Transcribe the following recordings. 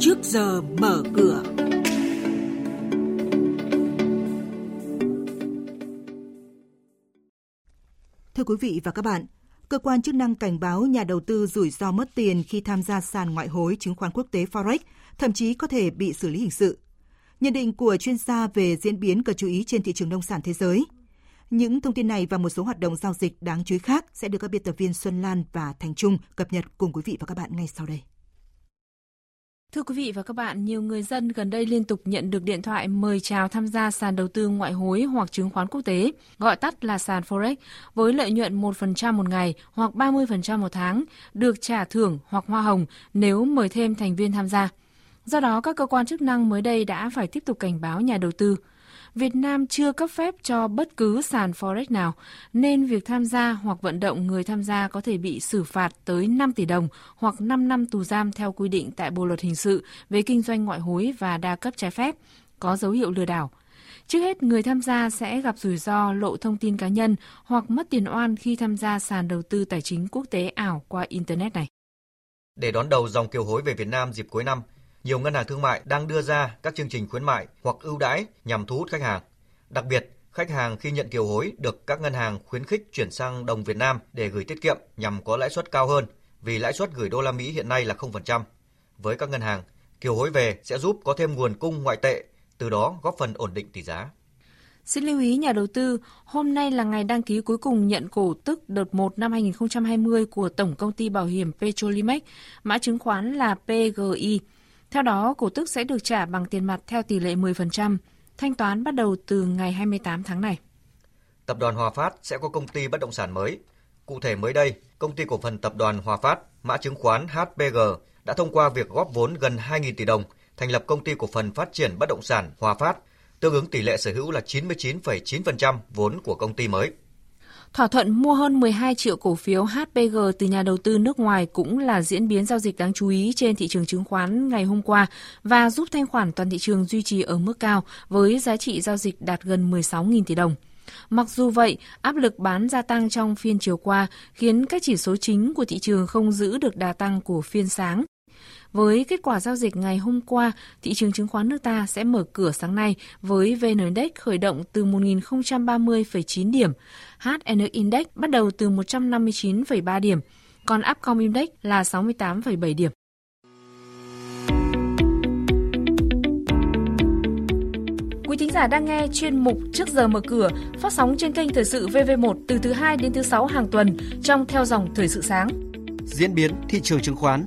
trước giờ mở cửa. Thưa quý vị và các bạn, cơ quan chức năng cảnh báo nhà đầu tư rủi ro mất tiền khi tham gia sàn ngoại hối chứng khoán quốc tế Forex, thậm chí có thể bị xử lý hình sự. Nhận định của chuyên gia về diễn biến cần chú ý trên thị trường nông sản thế giới. Những thông tin này và một số hoạt động giao dịch đáng chú ý khác sẽ được các biên tập viên Xuân Lan và Thành Trung cập nhật cùng quý vị và các bạn ngay sau đây. Thưa quý vị và các bạn, nhiều người dân gần đây liên tục nhận được điện thoại mời chào tham gia sàn đầu tư ngoại hối hoặc chứng khoán quốc tế, gọi tắt là sàn Forex, với lợi nhuận 1% một ngày hoặc 30% một tháng, được trả thưởng hoặc hoa hồng nếu mời thêm thành viên tham gia. Do đó, các cơ quan chức năng mới đây đã phải tiếp tục cảnh báo nhà đầu tư. Việt Nam chưa cấp phép cho bất cứ sàn Forex nào, nên việc tham gia hoặc vận động người tham gia có thể bị xử phạt tới 5 tỷ đồng hoặc 5 năm tù giam theo quy định tại Bộ Luật Hình sự về kinh doanh ngoại hối và đa cấp trái phép, có dấu hiệu lừa đảo. Trước hết, người tham gia sẽ gặp rủi ro lộ thông tin cá nhân hoặc mất tiền oan khi tham gia sàn đầu tư tài chính quốc tế ảo qua Internet này. Để đón đầu dòng kiều hối về Việt Nam dịp cuối năm, nhiều ngân hàng thương mại đang đưa ra các chương trình khuyến mại hoặc ưu đãi nhằm thu hút khách hàng. Đặc biệt, khách hàng khi nhận kiều hối được các ngân hàng khuyến khích chuyển sang đồng Việt Nam để gửi tiết kiệm nhằm có lãi suất cao hơn vì lãi suất gửi đô la Mỹ hiện nay là 0%. Với các ngân hàng, kiều hối về sẽ giúp có thêm nguồn cung ngoại tệ, từ đó góp phần ổn định tỷ giá. Xin lưu ý nhà đầu tư, hôm nay là ngày đăng ký cuối cùng nhận cổ tức đợt 1 năm 2020 của Tổng công ty Bảo hiểm Petrolimex, mã chứng khoán là PGI. Theo đó, cổ tức sẽ được trả bằng tiền mặt theo tỷ lệ 10%, thanh toán bắt đầu từ ngày 28 tháng này. Tập đoàn Hòa Phát sẽ có công ty bất động sản mới. Cụ thể mới đây, công ty cổ phần tập đoàn Hòa Phát, mã chứng khoán HPG đã thông qua việc góp vốn gần 2.000 tỷ đồng thành lập công ty cổ phần phát triển bất động sản Hòa Phát, tương ứng tỷ lệ sở hữu là 99,9% vốn của công ty mới. Thỏa thuận mua hơn 12 triệu cổ phiếu HPG từ nhà đầu tư nước ngoài cũng là diễn biến giao dịch đáng chú ý trên thị trường chứng khoán ngày hôm qua và giúp thanh khoản toàn thị trường duy trì ở mức cao với giá trị giao dịch đạt gần 16.000 tỷ đồng. Mặc dù vậy, áp lực bán gia tăng trong phiên chiều qua khiến các chỉ số chính của thị trường không giữ được đà tăng của phiên sáng. Với kết quả giao dịch ngày hôm qua, thị trường chứng khoán nước ta sẽ mở cửa sáng nay với VN Index khởi động từ 1.030,9 điểm, HN Index bắt đầu từ 159,3 điểm, còn Upcom Index là 68,7 điểm. Quý thính giả đang nghe chuyên mục Trước giờ mở cửa phát sóng trên kênh Thời sự VV1 từ thứ 2 đến thứ 6 hàng tuần trong theo dòng Thời sự sáng. Diễn biến thị trường chứng khoán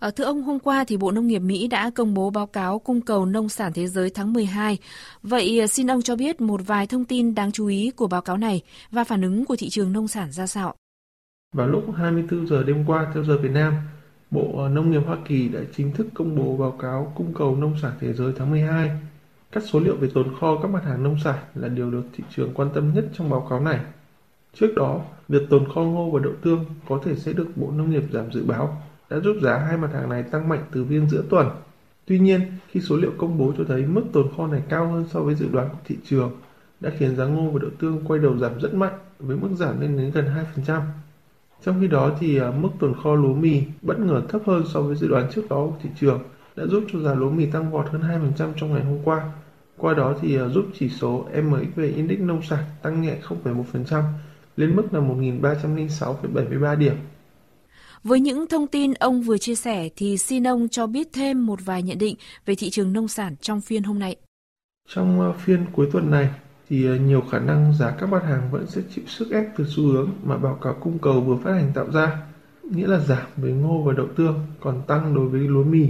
Ở thưa ông, hôm qua thì Bộ Nông nghiệp Mỹ đã công bố báo cáo cung cầu nông sản thế giới tháng 12. Vậy ờ, xin ông cho biết một vài thông tin đáng chú ý của báo cáo này và phản ứng của thị trường nông sản ra sao? Vào lúc 24 giờ đêm qua theo giờ Việt Nam, Bộ ờ, Nông nghiệp Hoa Kỳ đã chính thức công bố báo cáo cung cầu nông sản thế giới tháng 12. Các số liệu về tồn kho các mặt hàng nông sản là điều được thị trường quan tâm nhất trong báo cáo này. Trước đó, việc tồn kho ngô và đậu tương có thể sẽ được Bộ Nông nghiệp giảm dự báo đã giúp giá hai mặt hàng này tăng mạnh từ phiên giữa tuần. Tuy nhiên, khi số liệu công bố cho thấy mức tồn kho này cao hơn so với dự đoán của thị trường, đã khiến giá ngô và đậu tương quay đầu giảm rất mạnh với mức giảm lên đến gần 2%. Trong khi đó thì à, mức tồn kho lúa mì bất ngờ thấp hơn so với dự đoán trước đó của thị trường đã giúp cho giá lúa mì tăng vọt hơn 2% trong ngày hôm qua. Qua đó thì à, giúp chỉ số MXV Index nông sản tăng nhẹ 0,1% lên mức là 1.306,73 điểm với những thông tin ông vừa chia sẻ thì xin ông cho biết thêm một vài nhận định về thị trường nông sản trong phiên hôm nay. Trong ờ, phiên cuối tuần này thì ờ, nhiều khả năng giá các mặt hàng vẫn sẽ chịu sức ép từ xu hướng mà báo cáo cung cầu vừa phát hành tạo ra, nghĩa là giảm với ngô và đậu tương, còn tăng đối với lúa mì.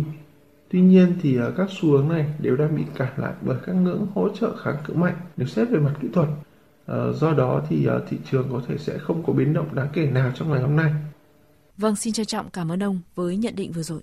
Tuy nhiên thì ờ, các xu hướng này đều đang bị cản lại bởi các ngưỡng hỗ trợ kháng cự mạnh Nếu xét về mặt kỹ thuật. Do đó thì thị trường có thể sẽ không có biến động đáng kể nào trong ngày hôm nay. Vâng, xin trân trọng cảm ơn ông với nhận định vừa rồi.